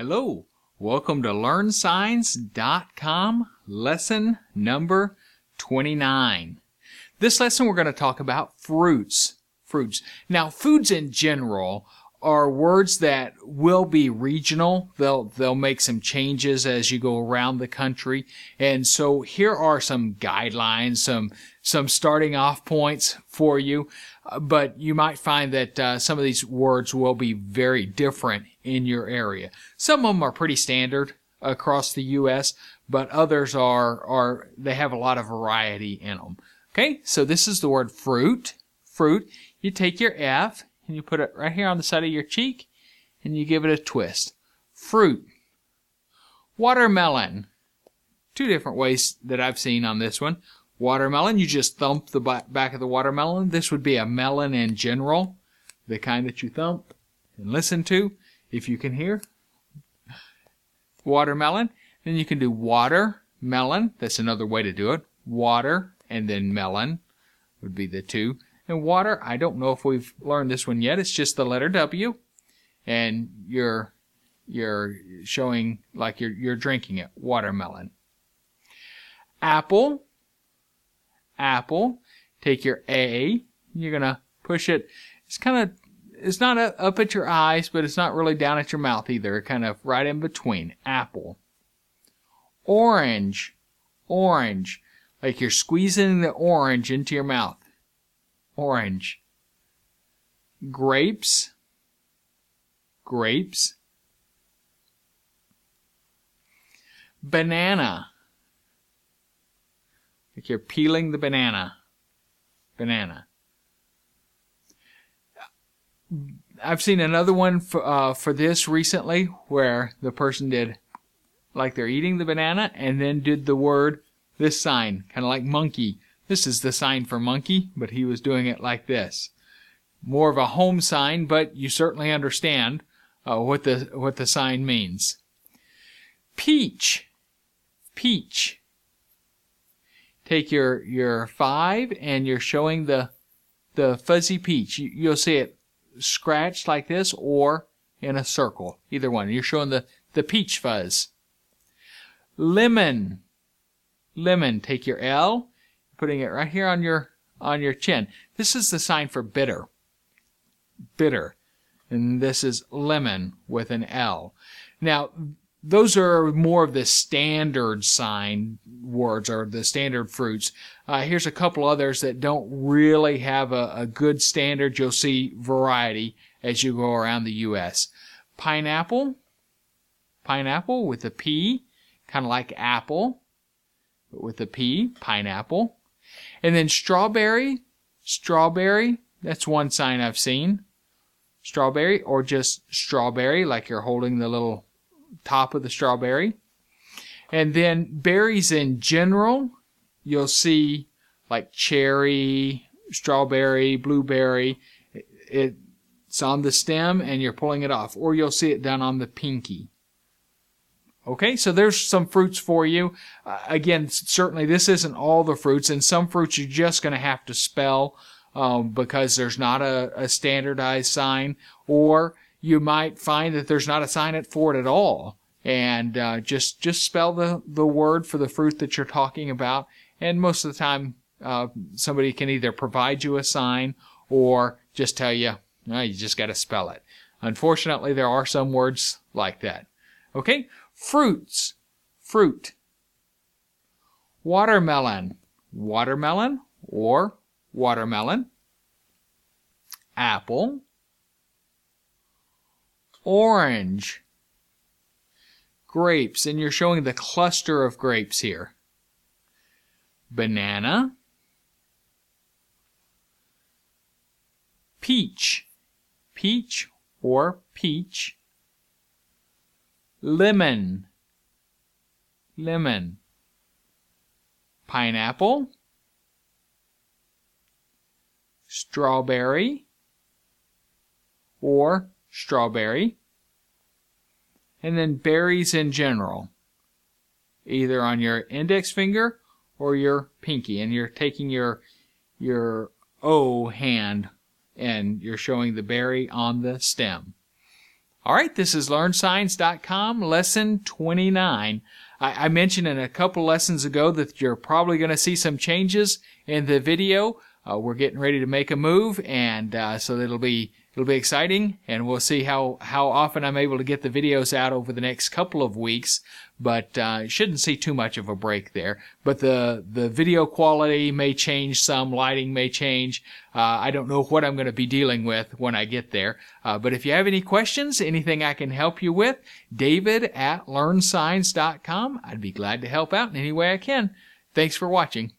Hello, welcome to LearnSigns.com, lesson number 29. This lesson we're going to talk about fruits. Fruits. Now, foods in general are words that will be regional. They'll they'll make some changes as you go around the country. And so here are some guidelines, some some starting off points for you. Uh, but you might find that uh, some of these words will be very different in your area. Some of them are pretty standard across the U.S., but others are are they have a lot of variety in them. Okay, so this is the word fruit. Fruit. You take your F and you put it right here on the side of your cheek and you give it a twist. Fruit. Watermelon. Two different ways that I've seen on this one. Watermelon, you just thump the back of the watermelon. This would be a melon in general, the kind that you thump and listen to, if you can hear. Watermelon. Then you can do watermelon. That's another way to do it. Water and then melon would be the two. And water, I don't know if we've learned this one yet. It's just the letter W, and you're you're showing like you're you're drinking it. Watermelon. Apple. Apple. Take your A. You're gonna push it. It's kind of it's not up at your eyes, but it's not really down at your mouth either. Kind of right in between. Apple. Orange. Orange. Like you're squeezing the orange into your mouth orange. Grapes, grapes. Banana. Like you're peeling the banana. Banana. I've seen another one for, uh, for this recently where the person did like they're eating the banana and then did the word, this sign, kind of like monkey this is the sign for monkey, but he was doing it like this. More of a home sign, but you certainly understand uh, what the what the sign means. Peach, peach. Take your your five, and you're showing the the fuzzy peach. You, you'll see it scratched like this, or in a circle. Either one. You're showing the the peach fuzz. Lemon, lemon. Take your L putting it right here on your on your chin. This is the sign for bitter. Bitter. And this is lemon with an L. Now, those are more of the standard sign words or the standard fruits. Uh, here's a couple others that don't really have a, a good standard. You'll see variety as you go around the U.S. Pineapple, pineapple with a P, kind of like apple, but with a P, pineapple. And then strawberry, strawberry, that's one sign I've seen. Strawberry, or just strawberry, like you're holding the little top of the strawberry. And then berries in general, you'll see like cherry, strawberry, blueberry. It's on the stem and you're pulling it off, or you'll see it down on the pinky. Okay, so there's some fruits for you. Uh, again, certainly this isn't all the fruits, and some fruits you're just going to have to spell um, because there's not a, a, standardized sign, or you might find that there's not a sign for it at all, and uh, just just spell the the word for the fruit that you're talking about. And most of the time, uh, somebody can either provide you a sign or just tell you, you just got to spell it. Unfortunately, there are some words like that. Okay, Fruits, fruit. Watermelon, watermelon or watermelon. Apple. Orange. Grapes, and you're showing the cluster of grapes here. Banana. Peach, peach or peach lemon, lemon, pineapple, strawberry, or strawberry, and then berries in general, either on your index finger or your pinky, and you're taking your your O hand and you're showing the berry on the stem. All right, this is LearnSigns.com, lesson 29. I, I mentioned in a couple lessons ago that you're probably going to see some changes in the video. Uh, we're getting ready to make a move, and uh, so it'll be it'll be exciting, and we'll see how how often I'm able to get the videos out over the next couple of weeks. But uh, shouldn't see too much of a break there. But the the video quality may change some, lighting may change. Uh, I don't know what I'm going to be dealing with when I get there. Uh, but if you have any questions, anything I can help you with, David at LearnSigns.com. I'd be glad to help out in any way I can. Thanks for watching.